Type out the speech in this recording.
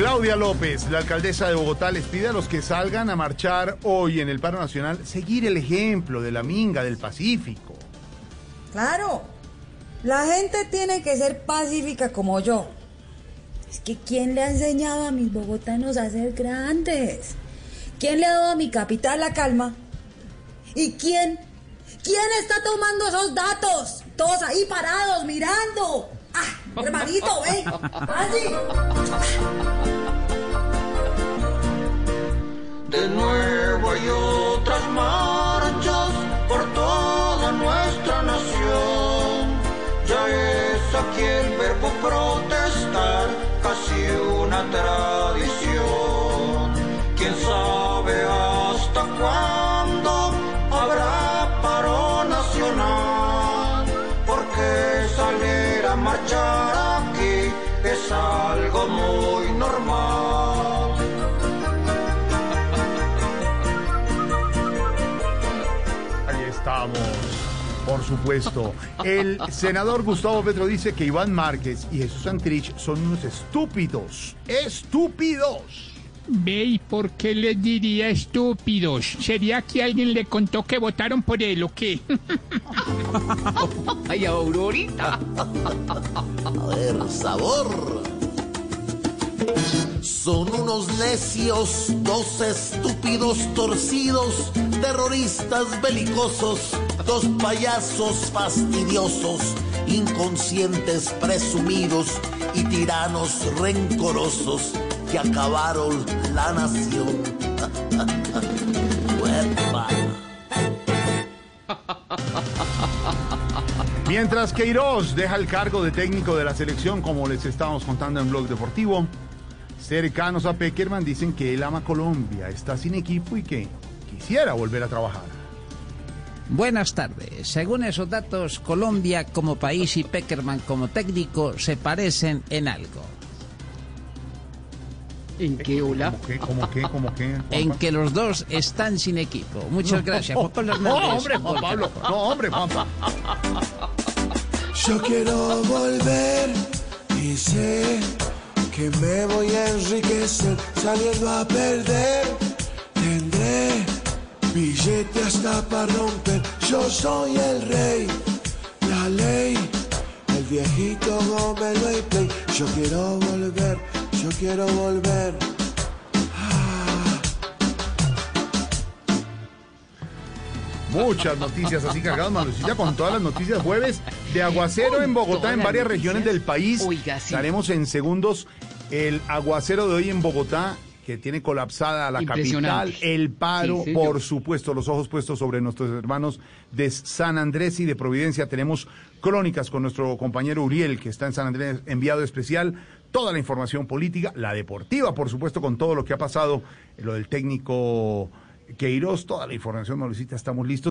Claudia López, la alcaldesa de Bogotá, les pide a los que salgan a marchar hoy en el paro nacional seguir el ejemplo de la Minga del Pacífico. Claro, la gente tiene que ser pacífica como yo. Es que ¿quién le ha enseñado a mis bogotanos a ser grandes? ¿Quién le ha dado a mi capital la calma? ¿Y quién? ¿Quién está tomando esos datos? Todos ahí parados, mirando. Ah, hermanito, ven. Así. Aquí el verbo protestar, casi una tradición. Quién sabe hasta cuándo habrá paro nacional, porque salir a marchar aquí es algo muy normal. Ahí estamos, por supuesto. El senador Gustavo Petro dice que Iván Márquez y Jesús Santrich son unos estúpidos. ¡Estúpidos! Ve, ¿y por qué les diría estúpidos? ¿Sería que alguien le contó que votaron por él o qué? Ay, Aurorita. A ver, sabor. Son unos necios, dos estúpidos torcidos, terroristas belicosos, dos payasos fastidiosos, inconscientes presumidos y tiranos rencorosos que acabaron la nación. Mientras Queiroz deja el cargo de técnico de la selección, como les estábamos contando en Blog Deportivo, cercanos a Peckerman dicen que él ama Colombia, está sin equipo y que quisiera volver a trabajar. Buenas tardes. Según esos datos, Colombia como país y Peckerman como técnico se parecen en algo. ¿En qué hola? ¿Cómo qué? ¿Cómo qué? ¿Cómo qué? Juanpa? En que los dos están sin equipo. Muchas gracias. Juan Pablo No, hombre, Juan Pablo. No, hombre, Juanpa. Yo quiero volver y sé que me voy a enriquecer saliendo a perder. Tendré billete hasta para romper. Yo soy el rey, la ley, el viejito Gómez y Play. Yo quiero volver, yo quiero volver. Muchas noticias así cargadas, Manuelcita, con todas las noticias jueves de aguacero en Bogotá, en varias regiones del país. Oiga, sí. Daremos en segundos el aguacero de hoy en Bogotá, que tiene colapsada la capital, el paro, Sí, por supuesto, los ojos puestos sobre nuestros hermanos de San Andrés y de Providencia. Tenemos crónicas con nuestro compañero Uriel, que está en San Andrés, enviado especial. Toda la información política, la deportiva, por supuesto, con todo lo que ha pasado, lo del técnico Queiroz, toda la información, Manuelita, estamos listos.